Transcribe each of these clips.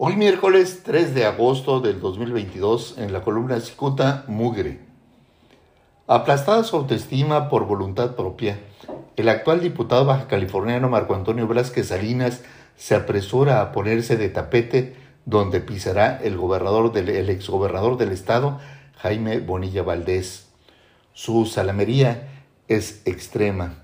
Hoy miércoles 3 de agosto del 2022 en la columna Cicuta Mugre. Aplastada su autoestima por voluntad propia, el actual diputado baja californiano Marco Antonio Velázquez Salinas se apresura a ponerse de tapete donde pisará el, gobernador del, el exgobernador del estado, Jaime Bonilla Valdés. Su salamería es extrema.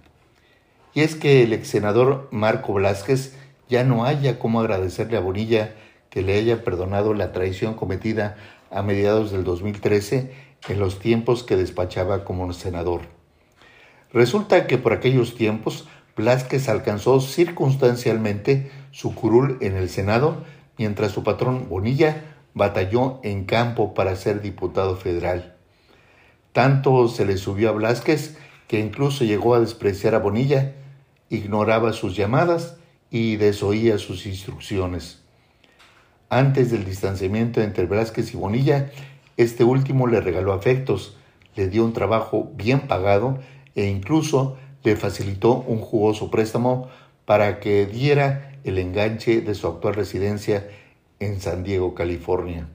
Y es que el ex senador Marco Velázquez ya no haya cómo agradecerle a Bonilla que le haya perdonado la traición cometida a mediados del 2013 en los tiempos que despachaba como senador. Resulta que por aquellos tiempos Velázquez alcanzó circunstancialmente su curul en el Senado, mientras su patrón Bonilla batalló en campo para ser diputado federal. Tanto se le subió a Velázquez que incluso llegó a despreciar a Bonilla, ignoraba sus llamadas y desoía sus instrucciones. Antes del distanciamiento entre Velázquez y Bonilla, este último le regaló afectos, le dio un trabajo bien pagado e incluso le facilitó un jugoso préstamo para que diera el enganche de su actual residencia en San Diego, California.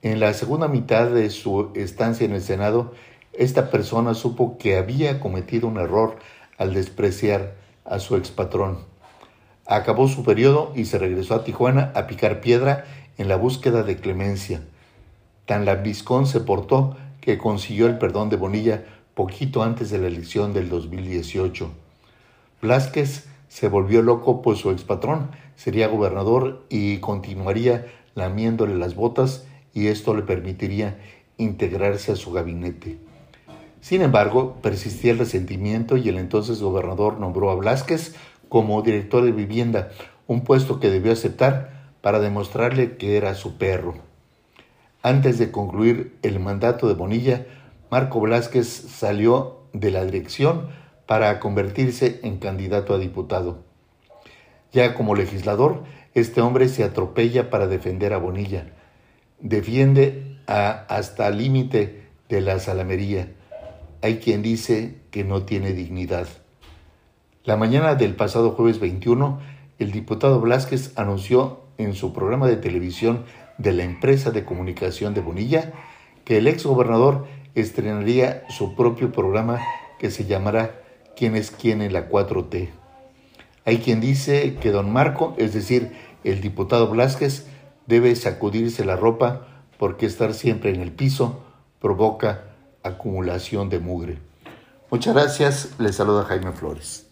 En la segunda mitad de su estancia en el Senado, esta persona supo que había cometido un error al despreciar a su expatrón Acabó su periodo y se regresó a Tijuana a picar piedra en la búsqueda de clemencia. Tan lambiscón se portó que consiguió el perdón de Bonilla poquito antes de la elección del 2018. Blázquez se volvió loco pues su expatrón sería gobernador y continuaría lamiéndole las botas y esto le permitiría integrarse a su gabinete. Sin embargo, persistía el resentimiento y el entonces gobernador nombró a Blázquez como director de vivienda, un puesto que debió aceptar para demostrarle que era su perro. Antes de concluir el mandato de Bonilla, Marco Velázquez salió de la dirección para convertirse en candidato a diputado. Ya como legislador, este hombre se atropella para defender a Bonilla. Defiende a, hasta el límite de la salamería. Hay quien dice que no tiene dignidad. La mañana del pasado jueves 21, el diputado Velázquez anunció en su programa de televisión de la empresa de comunicación de Bonilla que el ex gobernador estrenaría su propio programa que se llamará ¿Quién es quién en la 4T? Hay quien dice que don Marco, es decir, el diputado Velázquez, debe sacudirse la ropa porque estar siempre en el piso provoca acumulación de mugre. Muchas gracias, les saluda Jaime Flores.